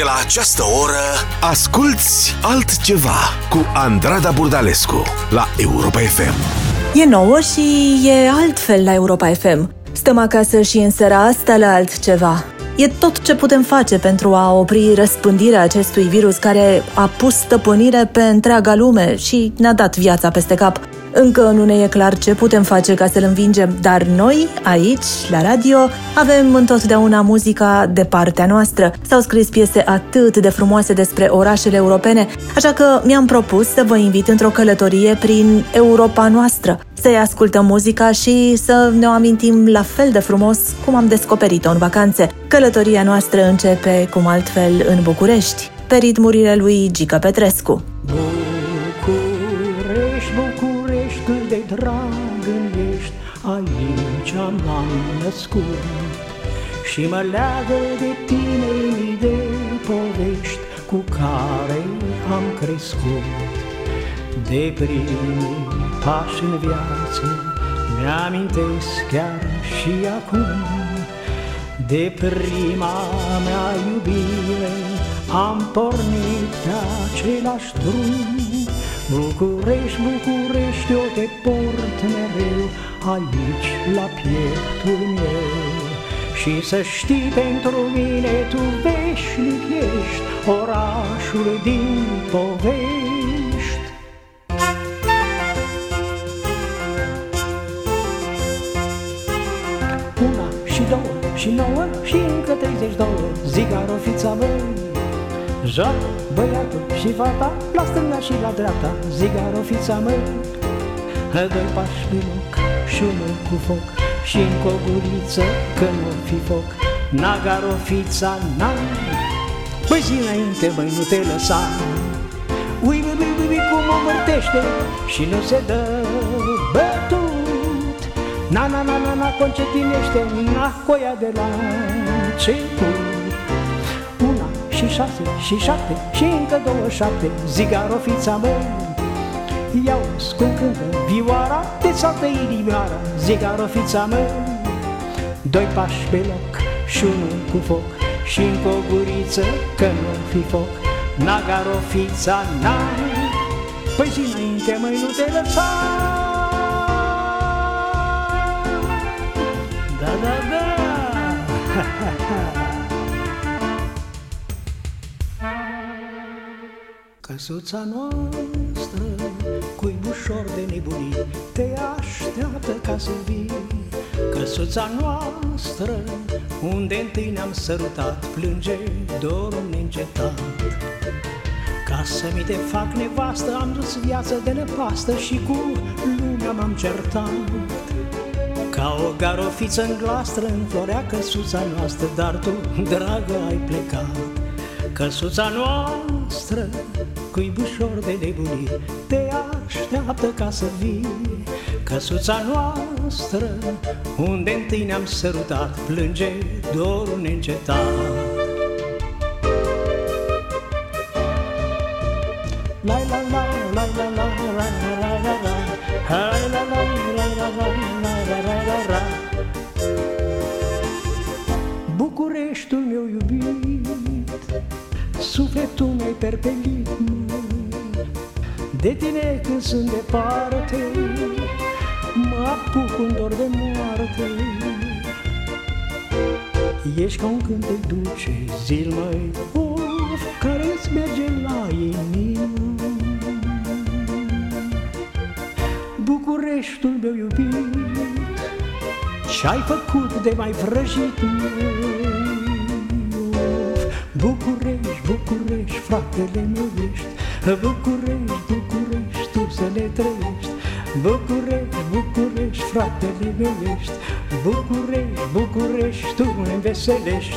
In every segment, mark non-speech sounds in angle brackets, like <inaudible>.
De la această oră Asculți altceva Cu Andrada Burdalescu La Europa FM E nouă și e altfel la Europa FM. Stăm acasă și în seara asta la altceva. E tot ce putem face pentru a opri răspândirea acestui virus care a pus stăpânire pe întreaga lume și ne-a dat viața peste cap. Încă nu ne e clar ce putem face ca să-l învingem, dar noi, aici, la radio, avem întotdeauna muzica de partea noastră. S-au scris piese atât de frumoase despre orașele europene, așa că mi-am propus să vă invit într-o călătorie prin Europa noastră, să-i ascultăm muzica și să ne o amintim la fel de frumos cum am descoperit-o în vacanțe. Călătoria noastră începe, cum altfel, în București, pe ritmurile lui Gica Petrescu. București, m-am născut. Și mă leagă de tine mii de povești cu care am crescut. De primii pași în viață mi-amintesc chiar și acum De prima mea iubire am pornit pe același drum București, București, eu te port mereu Aici la pieptul meu. Și să știi pentru mine tu veșnic ești Orașul din povești. Una și două și nouă și încă 32 Zigarofița măi Joacă băiatul și fata La stânga și la dreapta Zigarofița măi. Doi pași pe loc și unul cu foc și încă o guriță că nu fi foc. Nagarofița n-am. Păi zi înainte, băi, nu te lăsa. Ui, ui, ui, ui, ui, cum o mărtește Și nu se dă bătut. Na, na, na, na, na, concetinește Na, coia de la început Una și șase și șapte Și încă două șapte. Zigarofița măi Iau cum cântă vioara De saltă inimioara Zigarofița măi Doi pași pe loc și unul cu foc și încă o guriță că nu fi foc. Nagarofița n-ai. Păi zi înainte, măi, nu te lăsa. Da, da, da <laughs> Căsuța noastră, cuibușor de nebunii Te așteaptă ca să vii. Căsuța noastră, unde întâi ne-am sărutat Plânge dorul neîncetat Ca să mi te fac nevastă Am dus viață de nepastă Și cu lumea m-am certat. Ca o garofiță în gloastră Înflorea căsuța noastră Dar tu, dragă, ai plecat. Căsuța noastră, cuibușor de nebunii Te așteaptă ca să vii. Căsuța noastră, unde întâi ne-am sărutat Plânge dorul neîncetat. La la la la la Sufletul meu perpelit. De tine când sunt departe Mă apuc un dor de moarte. Ești ca un cântec dulce, zil mai of Care îți merge la inimă Bucureștiul meu iubit Ce-ai făcut de mai vrăjit? București, București, fratele meu ești București, București, tu să ne trăiești București, București, fratele meu ești București, București, tu ne înveselești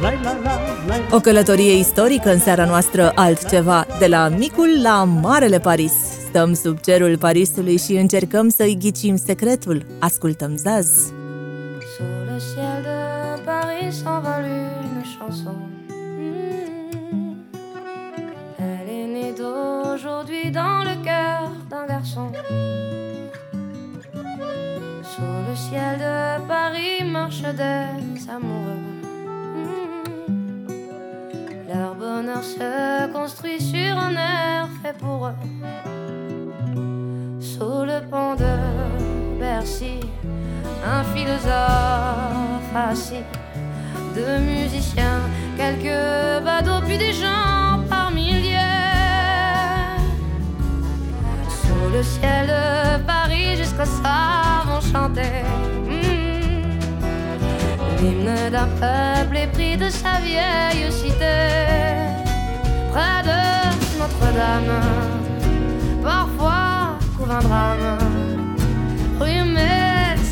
la, la, la, la. O călătorie istorică în seara noastră altceva, de la micul la marele Paris. Stăm sub cerul Parisului și încercăm să-i ghicim secretul. Ascultăm Zaz. Sur le ciel de Paris s'envole une chanson. Dans le cœur d'un garçon. Sur le ciel de Paris marchent des amoureux. Hmm. L'herbe bonheur se construit sur un air fait pour eux. Sous le pont de Bercy, un philosophe assis, deux musiciens, quelques badauds, puis des gens le ciel de Paris, jusqu'au soir, vont chanter. Hmm. L'hymne d'un peuple épris de sa vieille cité, près de Notre-Dame, parfois couvre un drame, rue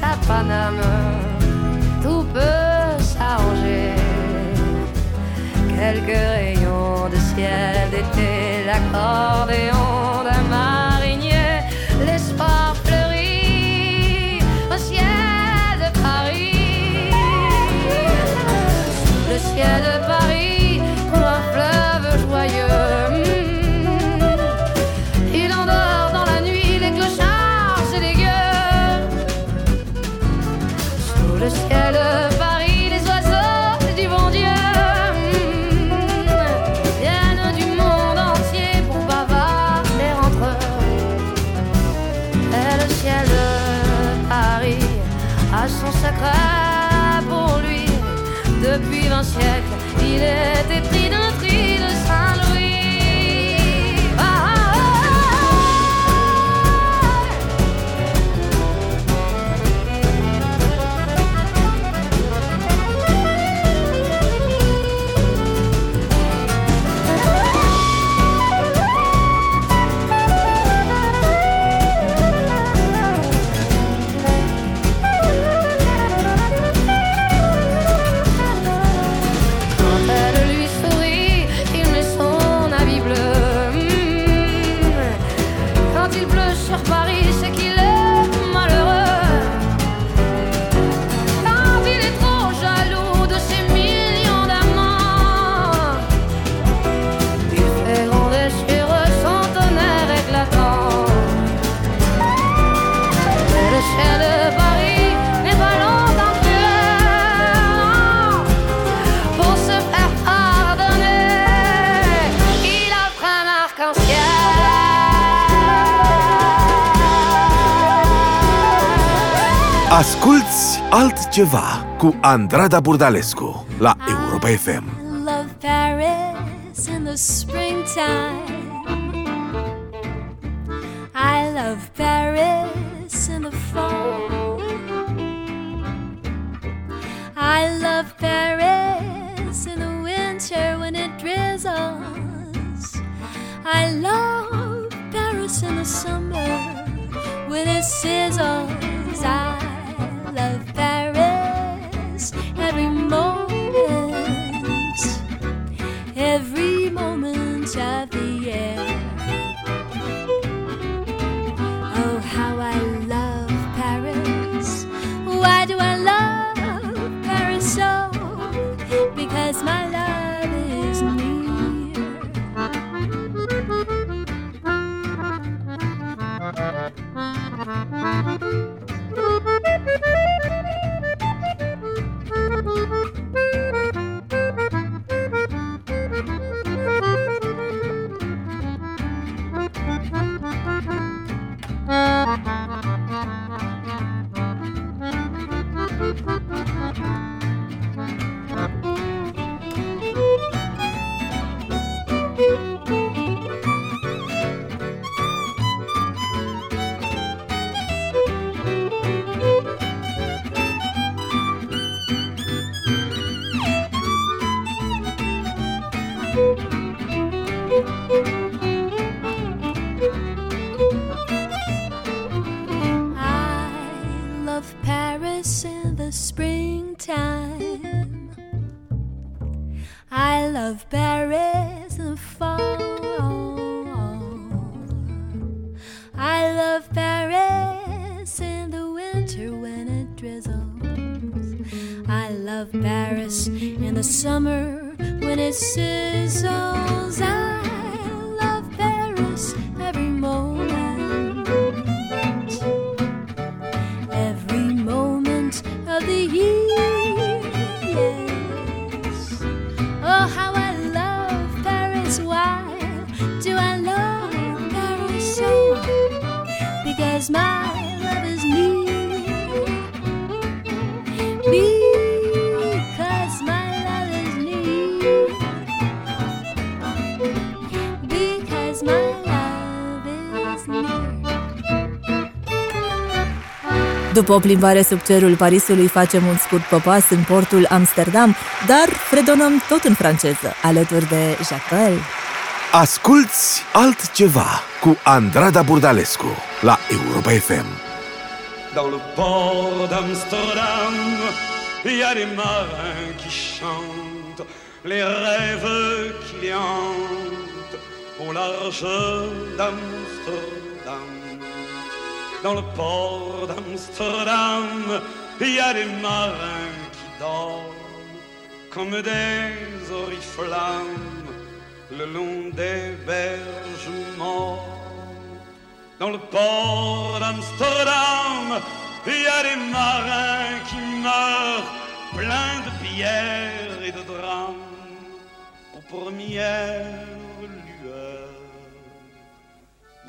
sa Paname, tout peut s'arranger. Quelques rayons de ciel d'été, l'accordéon d'un Vingt siècles, il est altceva cu Andrada Burdalescu la Europa FM. love Paris in the springtime. I love Paris in the fall. I love Paris in the winter when it drizzles. I love Paris in the summer when it sizzles. După o plimbare sub cerul Parisului, facem un scurt popas în portul Amsterdam, dar fredonăm tot în franceză, alături de Jacques Brel. Asculți altceva cu Andrada Burdalescu la Europa FM. Dans le port d'Amsterdam, il y a des marins qui chantent les rêves qui les hantent au large d'Amsterdam. Dans le port d'Amsterdam, il y a des marins qui dorment comme des oriflammes le long des berges mortes. Dans le port d'Amsterdam, il y a des marins qui meurent pleins de pierres et de drames aux premières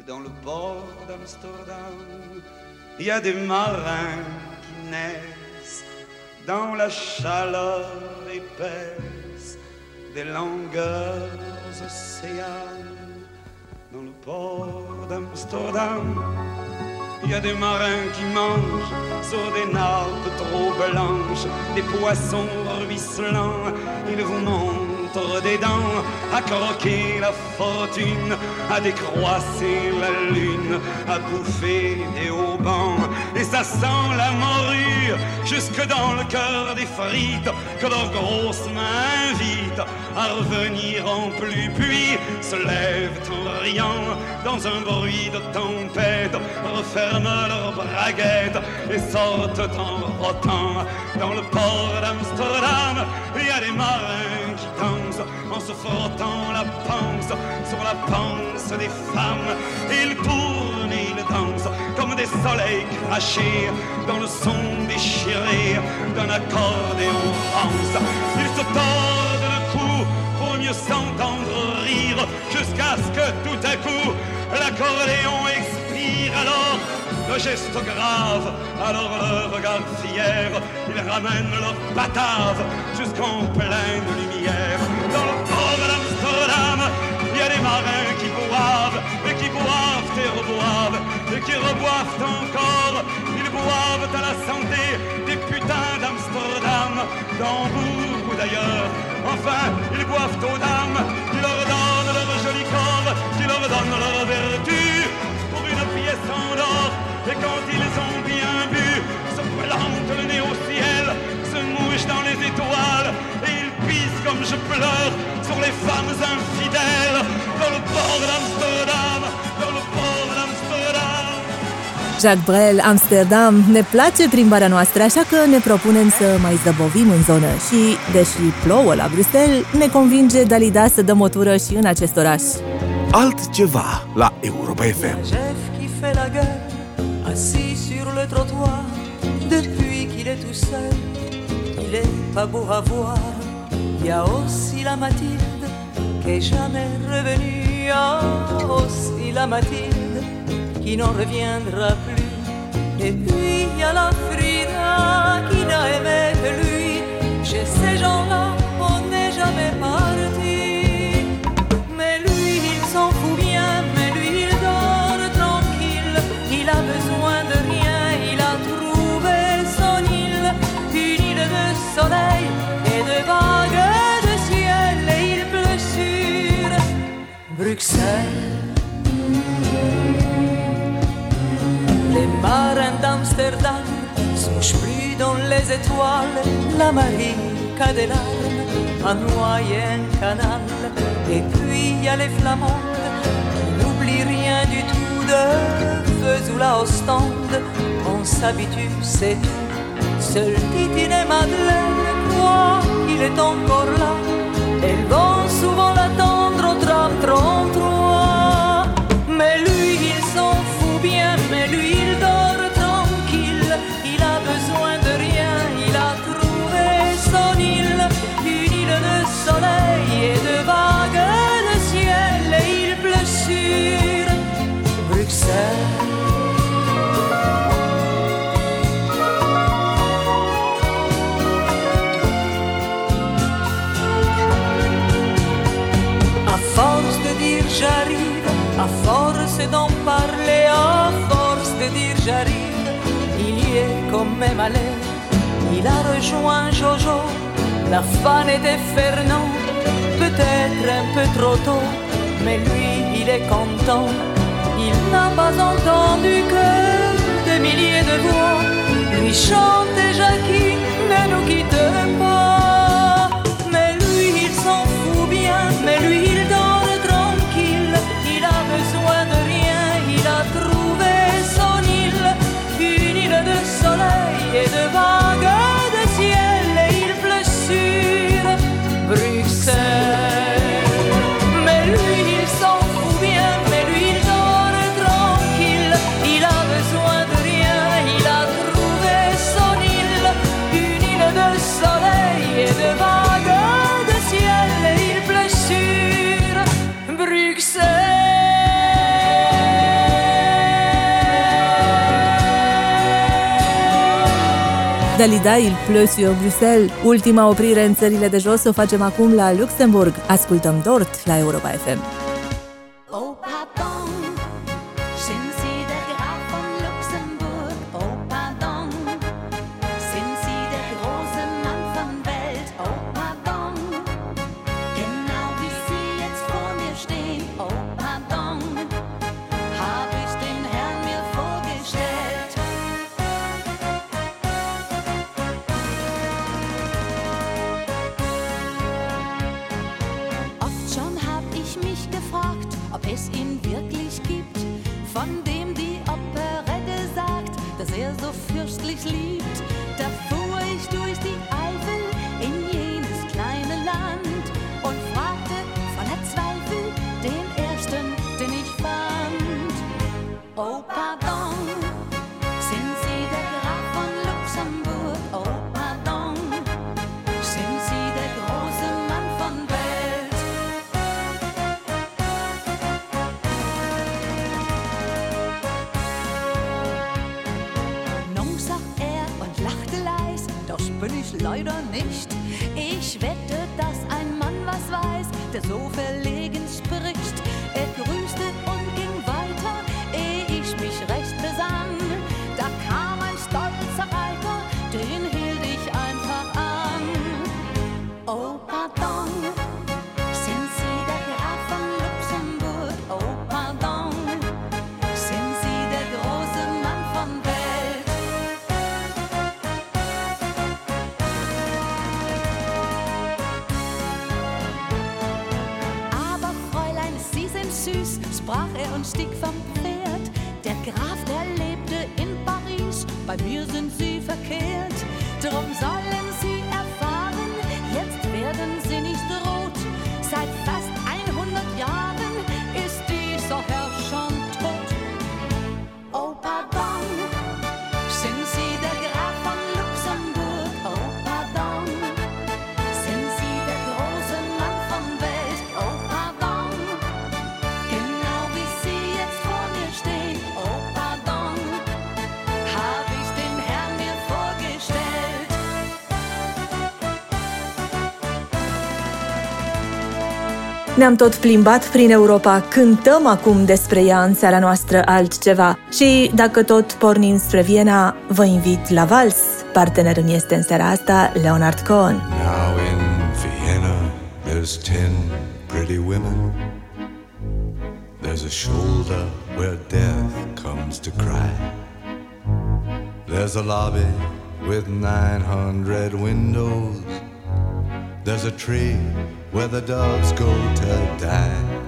dans le port d'Amsterdam, il y a des marins qui naissent dans la chaleur épaisse des longueurs océanes. Dans le port d'Amsterdam, il y a des marins qui mangent sur des nappes trop blanches, des poissons ruisselants. Ils vous montrent des dents à croquer la fortune, à décroisser la lune, à bouffer des haubans. Et ça sent la morue jusque dans le cœur des frites que leurs grosses mains invitent à revenir en plus. Puis se lèvent en riant dans un bruit de tempête, referment leurs braguettes et sortent en rotant. Dans le port d'Amsterdam, il y a des marins qui en se frottant la panse sur la panse des femmes. Ils tournent et ils dansent comme des soleils crachés dans le son déchiré d'un accordéon rance. Ils se tordent le cou pour mieux s'entendre rire jusqu'à ce que tout à coup l'accordéon expire alors le geste grave, alors le regard fier, ils ramènent leur batave jusqu'en pleine lumière. A des marins qui boivent, et qui boivent et reboivent, et qui reboivent encore. Ils boivent à la santé des putains d'Amsterdam, d'Hambourg ou d'ailleurs. Enfin, ils boivent aux dames, qui leur donnent leur joli corps, qui leur donnent leur vertu pour une pièce en or. Et quand ils ont bien bu, se plantent le nez au ciel, se mouchent dans les étoiles, comme je pleure sur les femmes infidèles dans le port d'Amsterdam, dans le port d'Amsterdam. Jacques Brel, Amsterdam, ne place plimbarea noastră, așa că ne propunem să mai zăbovim în zonă și, deși plouă la Bruxelles, ne convinge Dalida să dăm o tură și în acest oraș. Altceva la Europa FM. chef qui fait la gueule, assis sur le trottoir, depuis qu'il est tout seul, il est pas beau à voir. Il y a aussi la Mathilde qui est jamais revenue, il y a aussi la Mathilde qui n'en reviendra plus. Et puis il y a la Frida qui n'a aimé que lui. Chez ces gens-là, on n'est jamais parti. Les marins d'Amsterdam souchent plus dans les étoiles, la marine qu'a des larmes, a noyé un canal. Et puis il y a les flamandes qui n'oublient rien du tout de Vesoul à Ostende. On s'habitue, c'est tout. Seul Titine et Madeleine croient qu'il est encore là. Elles vont souvent l'attendre au tram d'en parler, à force de dire j'arrive, il y est comme même allé. Il a rejoint Jojo, la fan était Fernand, peut-être un peu trop tôt, mais lui il est content. Il n'a pas entendu que des milliers de voix lui chanter Jackie, ne nous quitte pas. Dalida, il pleut sur Bruxelles. Ultima oprire în țările de jos o facem acum la Luxemburg. Ascultăm Dort la Europa FM. So verlegen Ne-am tot plimbat prin Europa, cântăm acum despre ea în seara noastră altceva. Și dacă tot pornim spre Viena, vă invit la vals. Partenerul este în seara asta Leonard Cohen. Now in Vienna, there's ten pretty women. There's a shoulder where death comes to cry. There's a lobby with 900 windows. There's a tree where the doves go to die.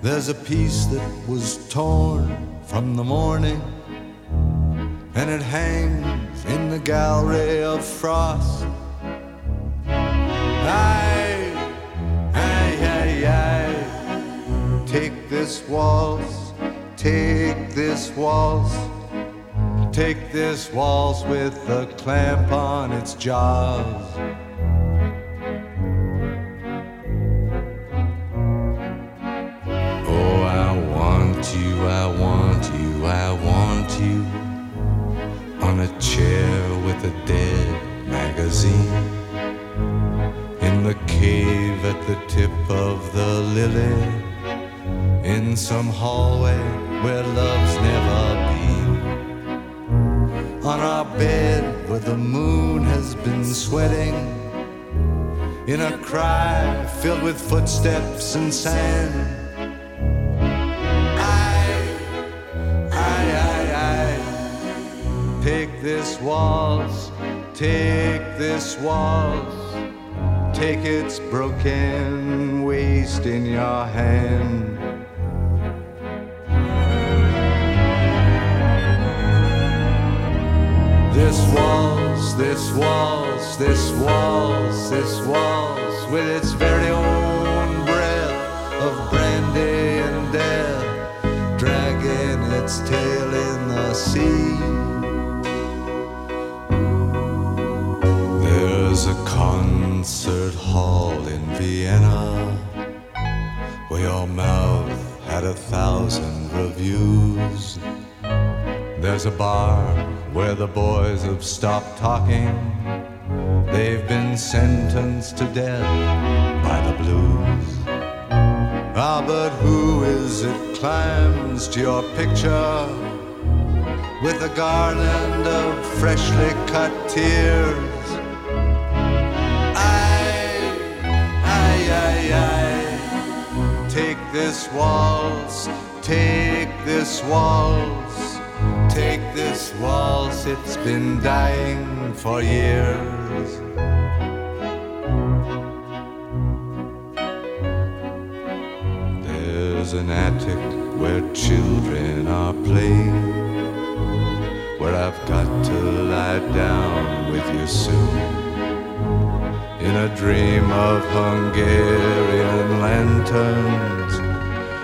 There's a piece that was torn from the morning, and it hangs in the gallery of frost. Aye, aye, aye, aye. Take this waltz, take this waltz, take this waltz with a clamp on its jaws. Want you, I want you, I want you on a chair with a dead magazine in the cave at the tip of the lily in some hallway where love's never been. On our bed where the moon has been sweating. In a cry filled with footsteps and sand. Take this waltz, take this waltz. Take its broken waist in your hand. This waltz, this waltz, this waltz, this waltz, with its very own breath of brandy and death, dragging its tail in the sea. Concert hall in Vienna where your mouth had a thousand reviews. There's a bar where the boys have stopped talking. They've been sentenced to death by the blues. Ah, but who is it climbs to your picture with a garland of freshly cut tears? This waltz, take this waltz. Take this waltz, it's been dying for years. There's an attic where children are playing, where I've got to lie down with you soon. In a dream of Hungarian lanterns,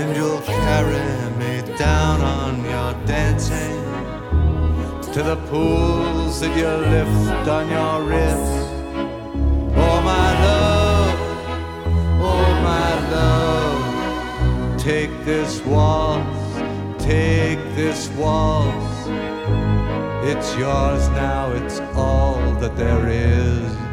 and you'll carry me down on your dancing to the pools that you lift on your wrist. Oh, my love, oh, my love, take this waltz, take this waltz. It's yours now, it's all that there is.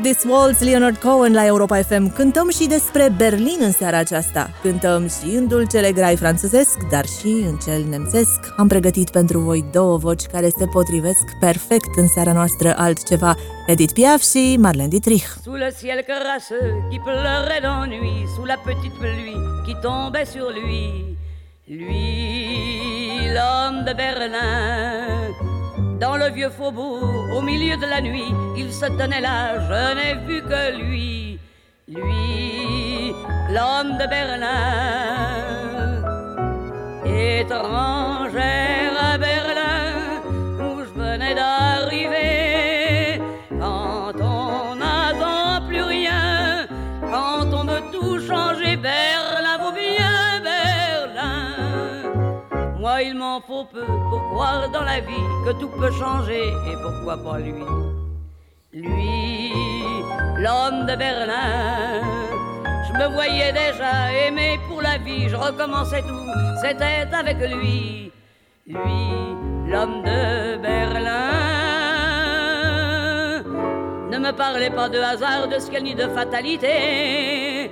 Take This Waltz, Leonard Cohen la Europa FM. Cântăm și despre Berlin în seara aceasta. Cântăm și în dulcele grai franțuzesc, dar și în cel nemțesc. Am pregătit pentru voi două voci care se potrivesc perfect în seara noastră altceva. Edith Piaf și Marlene Dietrich. Sous le ciel crasseux qui pleurait d'ennui, sous la petite pluie qui tombait sur lui, lui, l'homme de Berlin, dans le vieux faubourg, au milieu de la nuit, il se tenait là, je n'ai vu que lui, lui, l'homme de Berlin, étrangère Il m'en faut peu pour croire dans la vie que tout peut changer, et pourquoi pas lui? Lui, l'homme de Berlin. Je me voyais déjà aimé pour la vie, je recommençais tout, c'était avec lui, lui, l'homme de Berlin. Ne me parlez pas de hasard, de ciel ni de fatalité,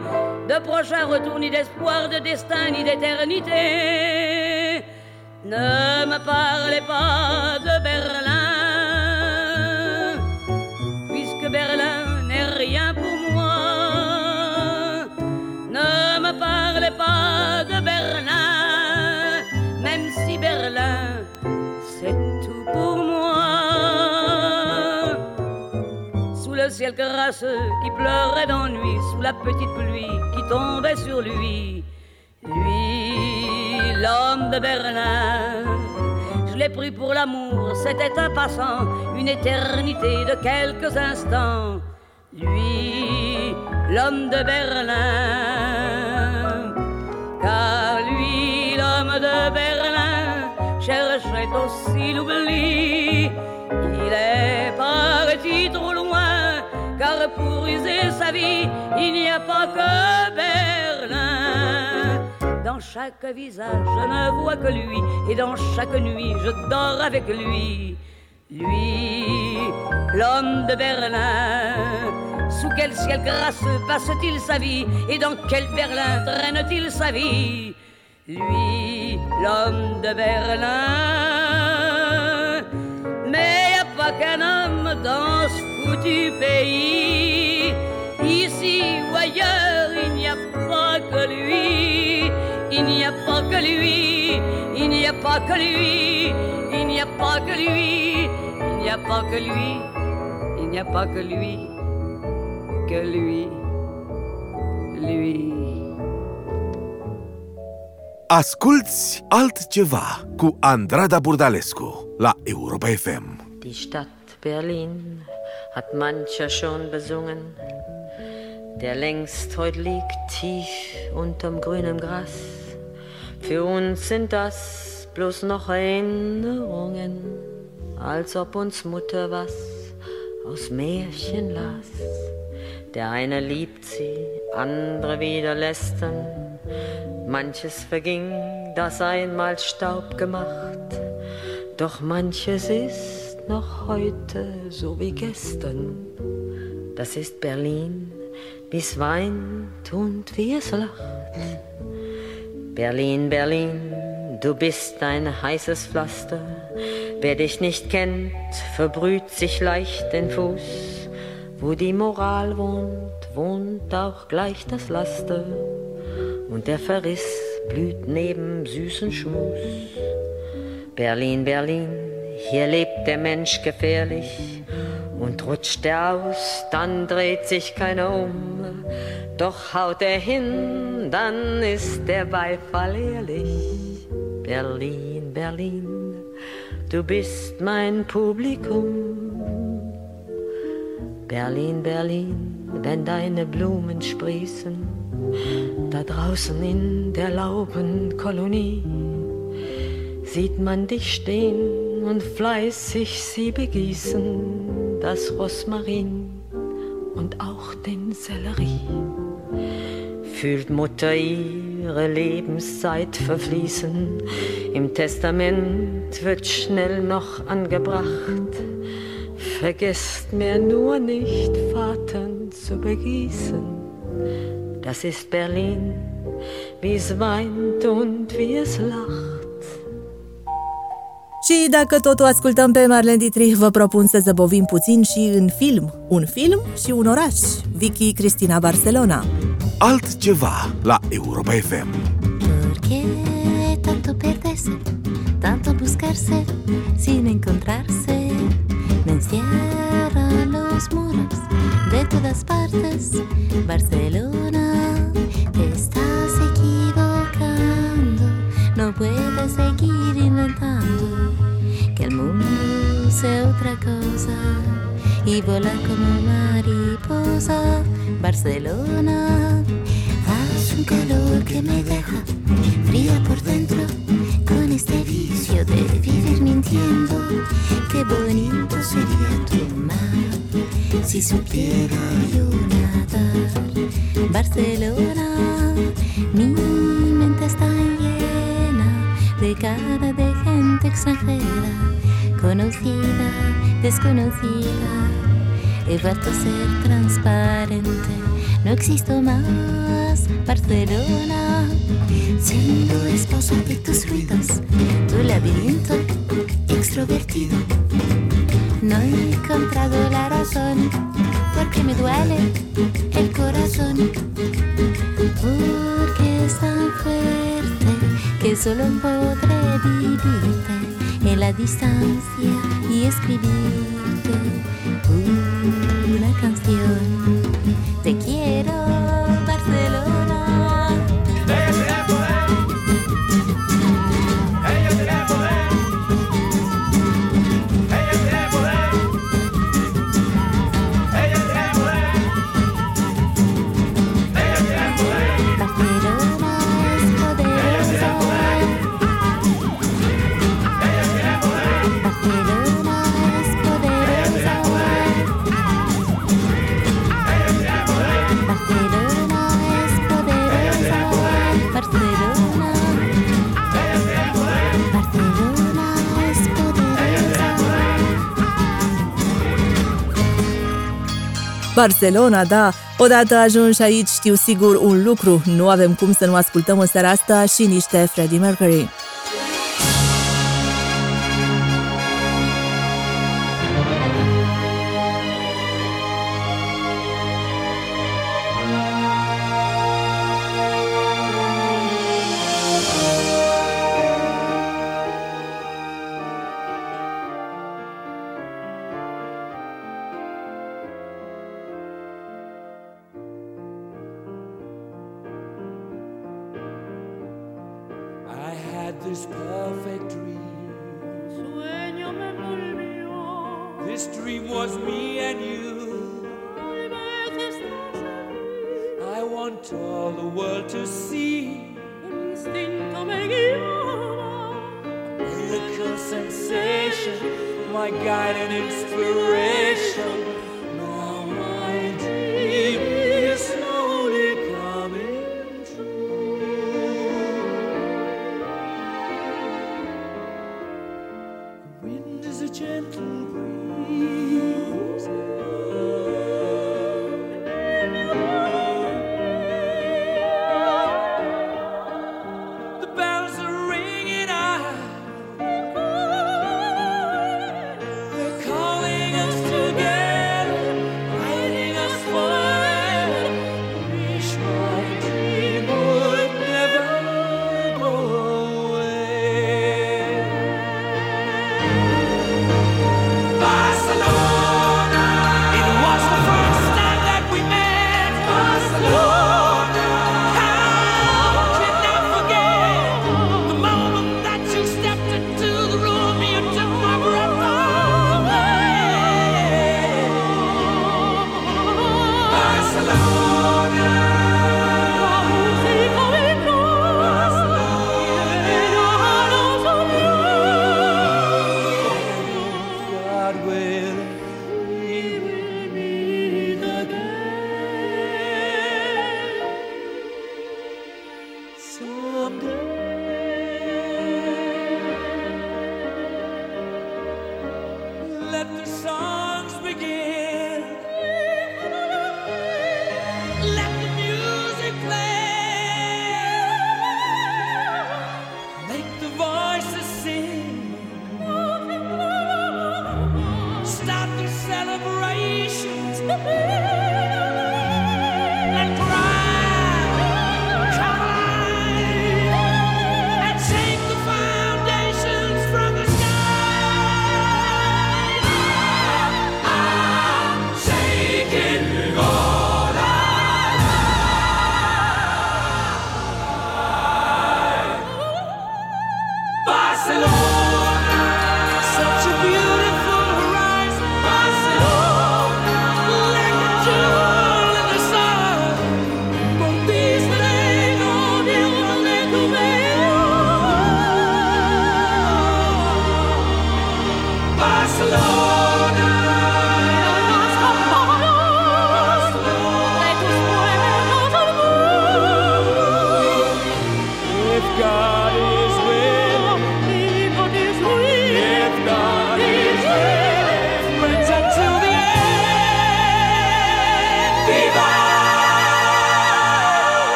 de prochain retour, ni d'espoir, de destin, ni d'éternité. Ne me parlez pas de Berlin, puisque Berlin n'est rien pour moi. Ne me parlez pas de Berlin, même si Berlin, c'est tout pour moi. Sous le ciel crasseux qui pleurait d'ennui, sous la petite pluie qui tombait sur lui, lui, l'homme de Berlin. Je l'ai pris pour l'amour, c'était un passant, une éternité de quelques instants. Lui, l'homme de Berlin. Car lui, l'homme de Berlin, cherchait aussi l'oubli. Il est parti trop loin, car pour user sa vie, il n'y a pas que Berlin. Chaque visage, je ne vois que lui, et dans chaque nuit, je dors avec lui. Lui, l'homme de Berlin. Sous quel ciel grasseux passe-t-il sa vie, et dans quel Berlin traîne-t-il sa vie? Lui, l'homme de Berlin. Mais y a pas qu'un homme dans ce foutu pays. Ici ou ailleurs, il n'y a pas que lui. Il n'y a pas que lui. Il n'y a pas que lui. Il n'y a pas que lui. Il n'y a pas que lui. Il n'y a pas que lui. Que lui. Lui. Asculți altceva cu Andrada Burdalescu la Europa FM. Die Stadt Berlin hat mancher schon besungen, der längst heut liegt tief unterm grünen Gras. Für uns sind das bloß noch Erinnerungen, als ob uns Mutter was aus Märchen las. Der eine liebt sie, andere wieder lästern. Manches verging, das einmal Staub gemacht. Doch manches ist noch heute so wie gestern. Das ist Berlin, wie's weint und wie es lacht. Berlin, Berlin, du bist ein heißes Pflaster. Wer dich nicht kennt, verbrüht sich leicht den Fuß. Wo die Moral wohnt, wohnt auch gleich das Laster. Und der Verriss blüht neben süßen Schmus. Berlin, Berlin, hier lebt der Mensch gefährlich. Und rutscht er aus, dann dreht sich keiner um. Doch haut er hin, dann ist der Beifall ehrlich. Berlin, Berlin, du bist mein Publikum. Berlin, Berlin, wenn deine Blumen sprießen, da draußen in der Laubenkolonie, sieht man dich stehen und fleißig sie begießen, das Rosmarin und auch den Sellerie. Fühlt Mutter ihre Lebenszeit verfließen, im Testament wird schnell noch angebracht, vergesst mir nur nicht, Vater zu begießen. Das ist Berlin, wie es weint und wie es lacht. Și dacă tot o ascultăm pe Marlene Dietrich, vă propun să zăbovim puțin și în film. Un film și un oraș. Vicky Cristina Barcelona. Altceva la Europa FM. Porque tanto perderse, tanto buscarse, sin encontrarse. Me encierran los muros de todas partes. Barcelona, otra cosa y volar como mariposa. Barcelona, haz un calor que me deja fría por dentro con este vicio de vivir mintiendo. Qué bonito sería tu mar si supiera yo nadar. Barcelona, mi mente está llena de cara de gente extranjera, conocida, desconocida. He vuelto a ser transparente, no existo más, Barcelona siendo esposa de tus ruidos, tu laberinto extrovertido. No he encontrado la razón, porque me duele el corazón, porque es tan fuerte que solo podré vivirte la distancia y escribirte una canción. Barcelona, da. Odată ajungi aici, știu sigur un lucru, nu avem cum să nu ascultăm în seara asta și niște Freddie Mercury. this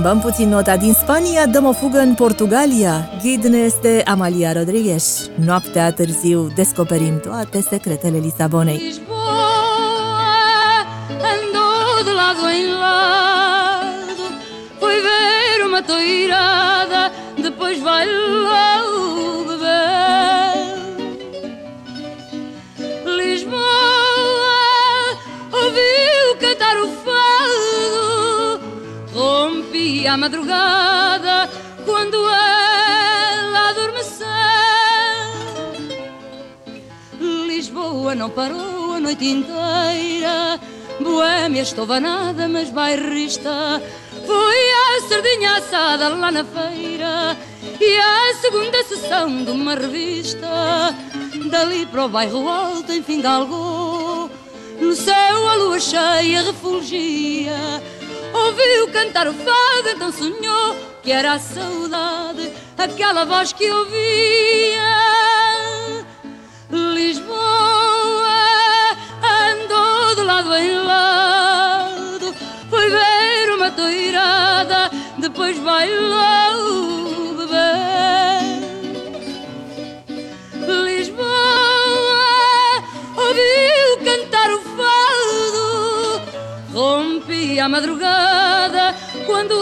Schimbăm puțin nota din Spania, dăm o fugă în Portugalia. Ghid ne este Amalia Rodriguez. Noaptea târziu descoperim toate secretele Lisabonei. andou de lado em lado, foi ver uma toirada, depois vai lá a madrugada quando ela adormeceu. Lisboa não parou a noite inteira. Boêmia estovanada, mas bairrista. Foi a sardinha assada lá na feira e a segunda sessão de uma revista. Dali para o bairro alto, em Findalgo, no céu a lua cheia refulgia. Ouviu cantar o fado, então sonhou que era a saudade, aquela voz que ouvia. Lisboa andou de lado em lado, foi ver uma toirada, depois bailou madrugada quando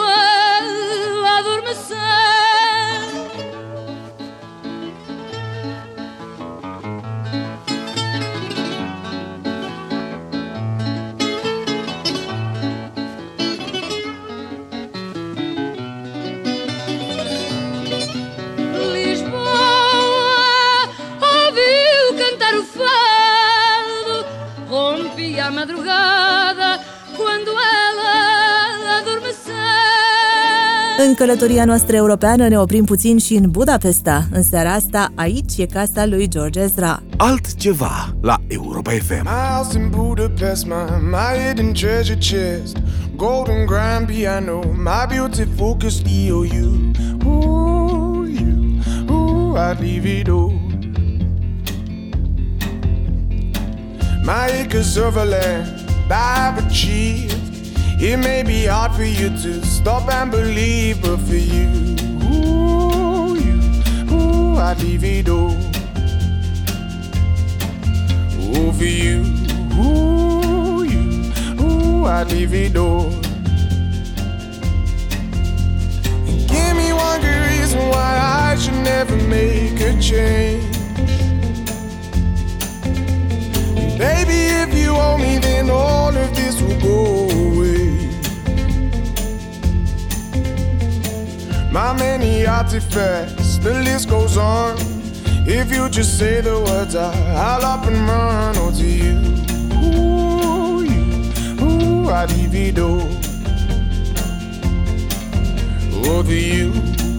În călătoria noastră europeană ne oprim puțin și în Budapesta. În seara asta, aici e casa lui George Ezra. Altceva la Europa FM. My house in Budapest, my, my hidden treasure chest. Golden grand piano, my beauty focused EOU. Ooh, you, ooh, I'd leave it all. My acres of a land I've achieved. It may be hard for you to stop and believe, but for you, ooh, you, ooh, I'd leave it all. Ooh, for you, ooh, you, ooh, I'd leave it all. Give me one good reason why I should never make a change. Baby, if you owe me, then all of this will go My many artifacts, the list goes on. If you just say the words, I, I'll up and run. Oh, to you, ooh, you, ooh, it all. Oh, to you,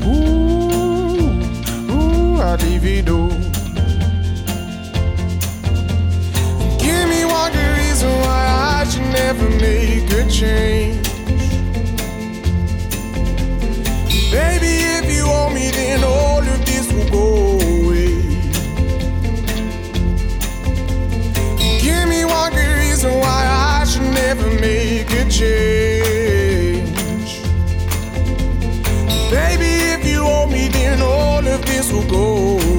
ooh, ooh, it all. Give me one good reason why I should never make a change. Baby, if you owe me, then all of this will go away. Give me one good reason why I should never make a change. Baby, if you owe me, then all of this will go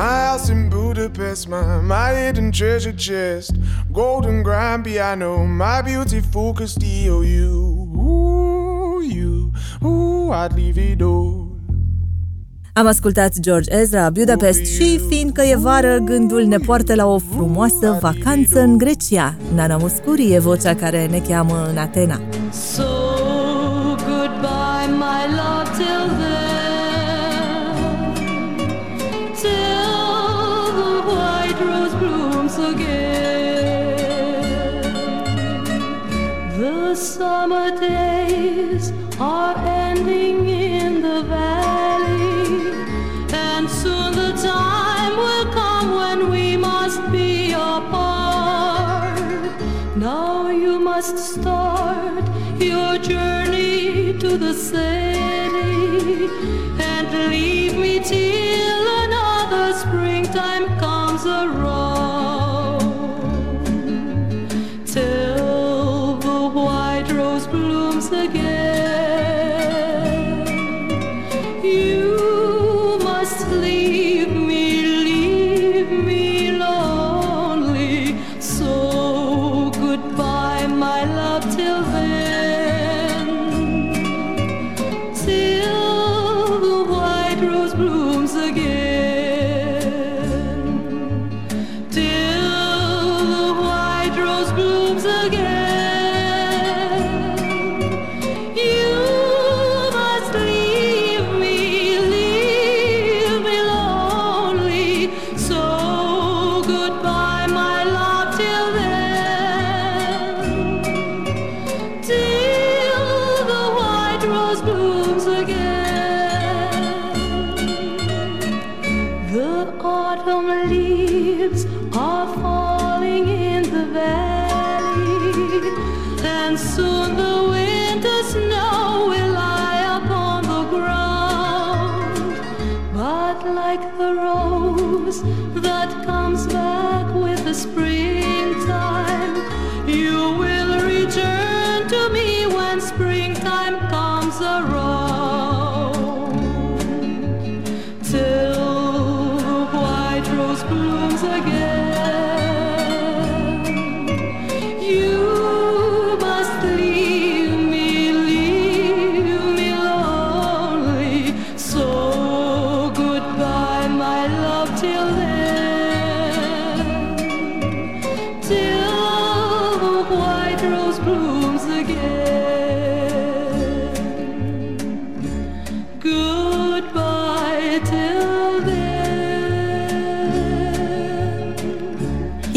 My house in Budapest, my, my hidden treasure chest, golden grand piano, my beautiful Castillo, you, ooh, you, ooh, I'd leave it all. Am ascultat George Ezra, Budapest și, fiindcă e vară, gândul ne poartă la o frumoasă vacanță în Grecia. Nana Muscuri e vocea care ne cheamă în Atena. So summer days are ending in the valley, and soon the time will come when we must be apart. Now you must start your journey to the city and leave me till another springtime comes around. Blooms again.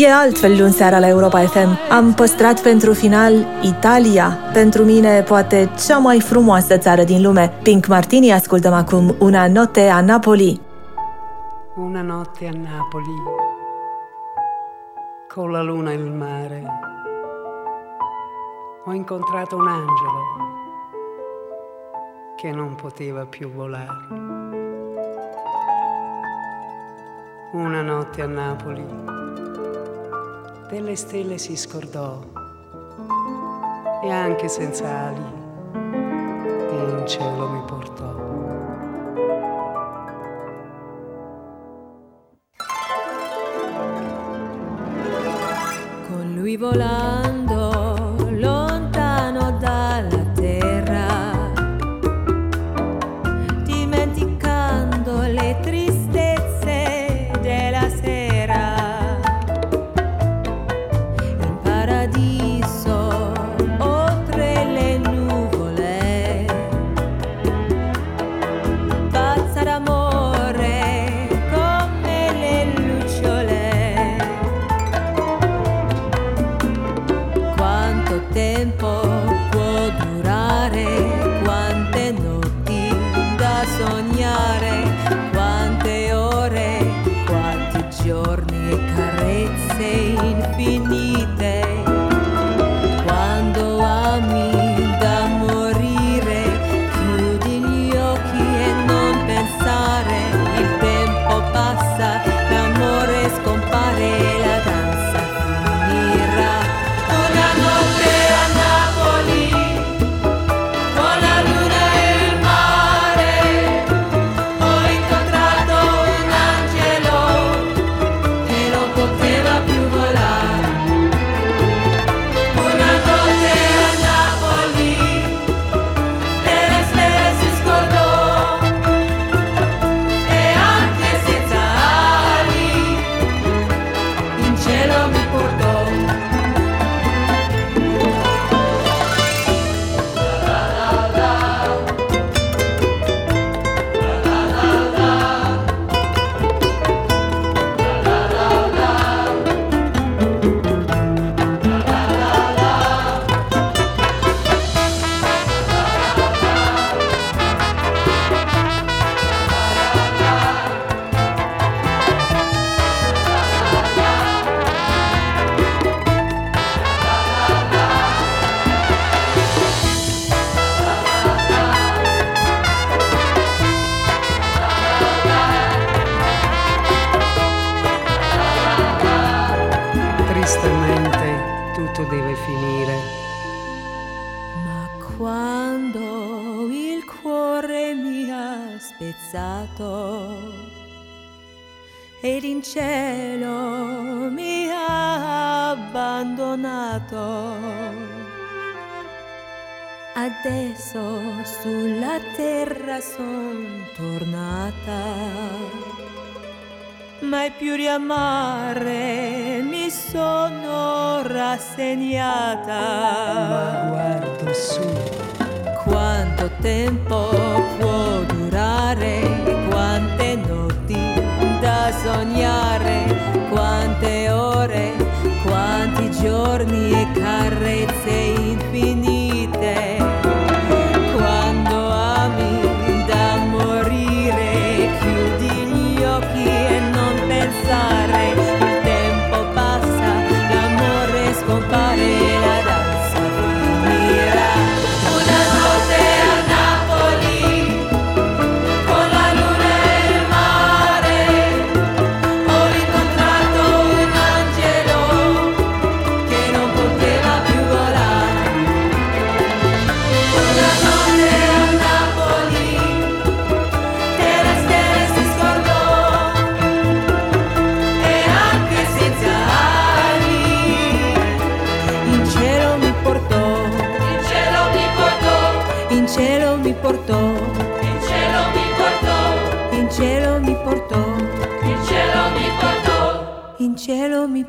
E altfel luni seara la Europa FM. Am păstrat pentru final Italia, pentru mine poate cea mai frumoasă țară din lume. Pink Martini ascultăm acum Una notte a Napoli. Una notte a Napoli, con la luna e il mare, ho incontrato un angelo che non poteva più volare. Una notte a Napoli, delle stelle si scordò e anche senza ali in cielo mi portò. Con lui volando Quanto tempo può durare, quante notti da sognare, quante ore, quanti giorni e carezze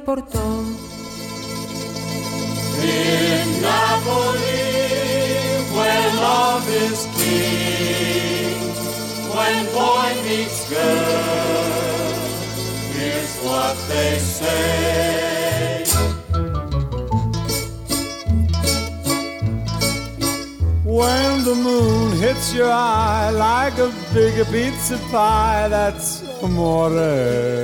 In Napoli, where love is king, when boy meets girl, here's what they say. When the moon hits your eye like a big pizza pie, that's amore.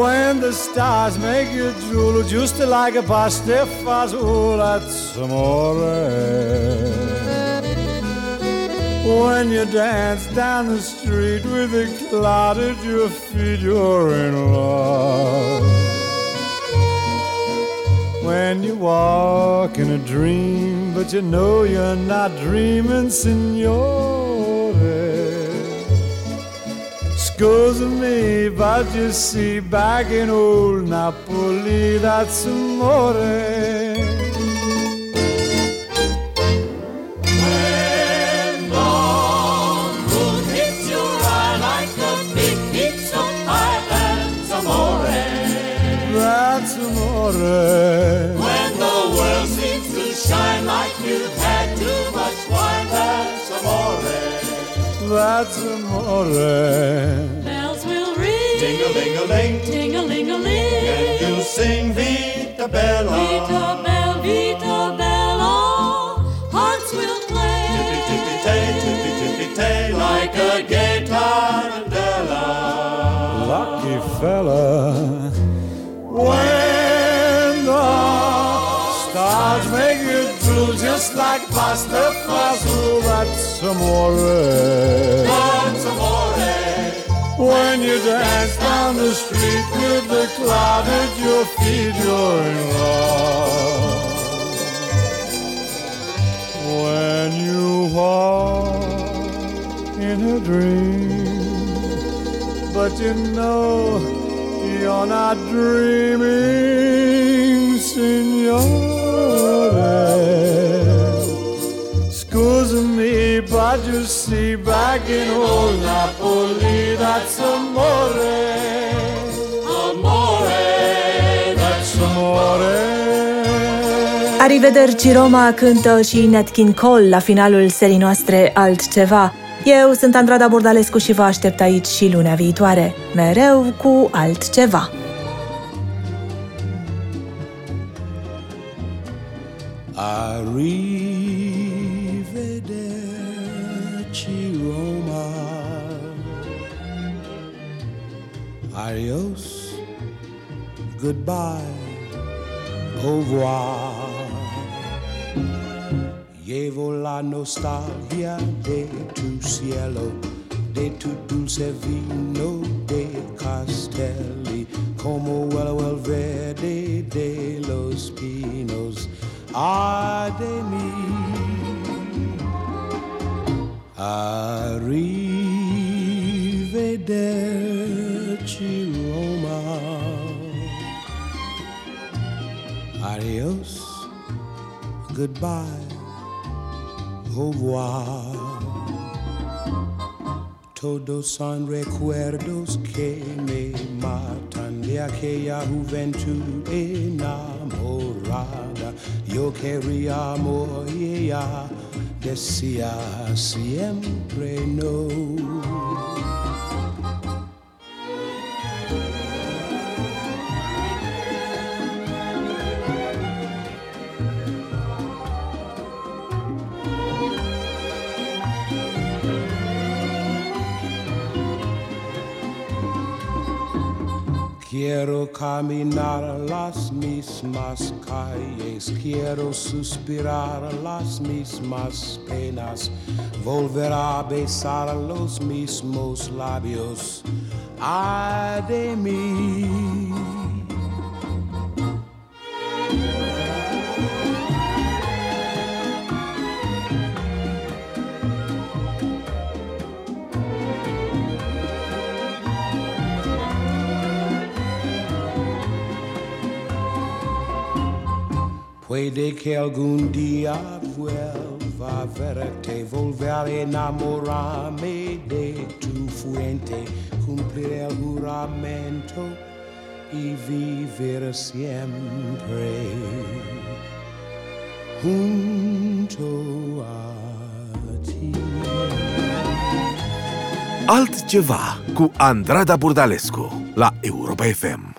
When the stars make you drool, just like a pasta fazool, that's amore. When you dance down the street with a cloud at your feet, you're in love. When you walk in a dream, but you know you're not dreaming, signore. Scusa me, but you see, back in old Napoli, that's amore. That's amore. Bells will ring, ting-a-ling-a-ling, ting-a-ling-a-ling, and you'll sing Vita Bella. Vita Bella, Vita Bella, hearts will play. Tippy tippy tay, tippy tippy tay, like a gay tarantella. Lucky fella. When the stars make you drool just like pasta fazool, that's amore. That's amore. When you dance down the street with the cloud at your feet, you're in love. When you walk in a dream, but you know you're not dreaming, signore. Me, but you see, back in old Napoli, that's amore. Amore, That's amore. Arrivederci Roma cântă și Nat King Cole la finalul serii noastre Altceva. Eu sunt Andrada Bordalescu și vă aștept aici și lunea viitoare, mereu cu altceva. Arrivederci. Adios, goodbye, au revoir. Llevo la nostalgia de tu cielo, de tu dulce vino de castelli, como vuelo el verde de los pinos. Ay mí, arrivederci Roma. Adios, goodbye, au revoir. Todos son recuerdos que me matan de aquella juventud enamorada. Yo quería amor y ella decía siempre no. Quiero caminar las mismas calles, quiero suspirar las mismas penas, volver a besar los mismos labios. Ay de mí. Puede que algún día vuelva a verte, volver a enamorarme de tu fuente, cumplir el juramento y vivir siempre junto a ti. Altceva cu Andrada Burdalescu la Europa FM.